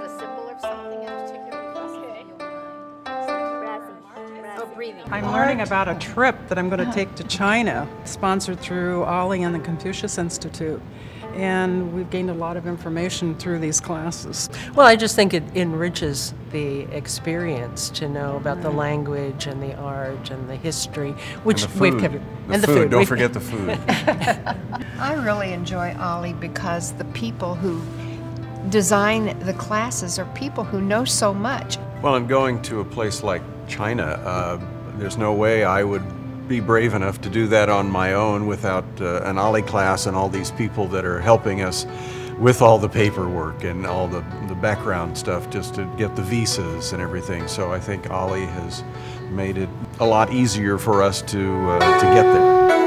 that a symbol of something in particular? Oh, I'm learning about a trip that I'm going to take to China, sponsored through OLLI and the Confucius Institute. And we've gained a lot of information through these classes. Well, I just think it enriches the experience to know about the language and the art and the history, which and the we've kept. The and the food. food. Don't forget the food. I really enjoy OLLI because the people who design the classes are people who know so much. well, and going to a place like China, uh, there's no way I would be brave enough to do that on my own without uh, an OLLI class and all these people that are helping us with all the paperwork and all the, the background stuff just to get the visas and everything. So I think OLLI has made it a lot easier for us to, uh, to get there.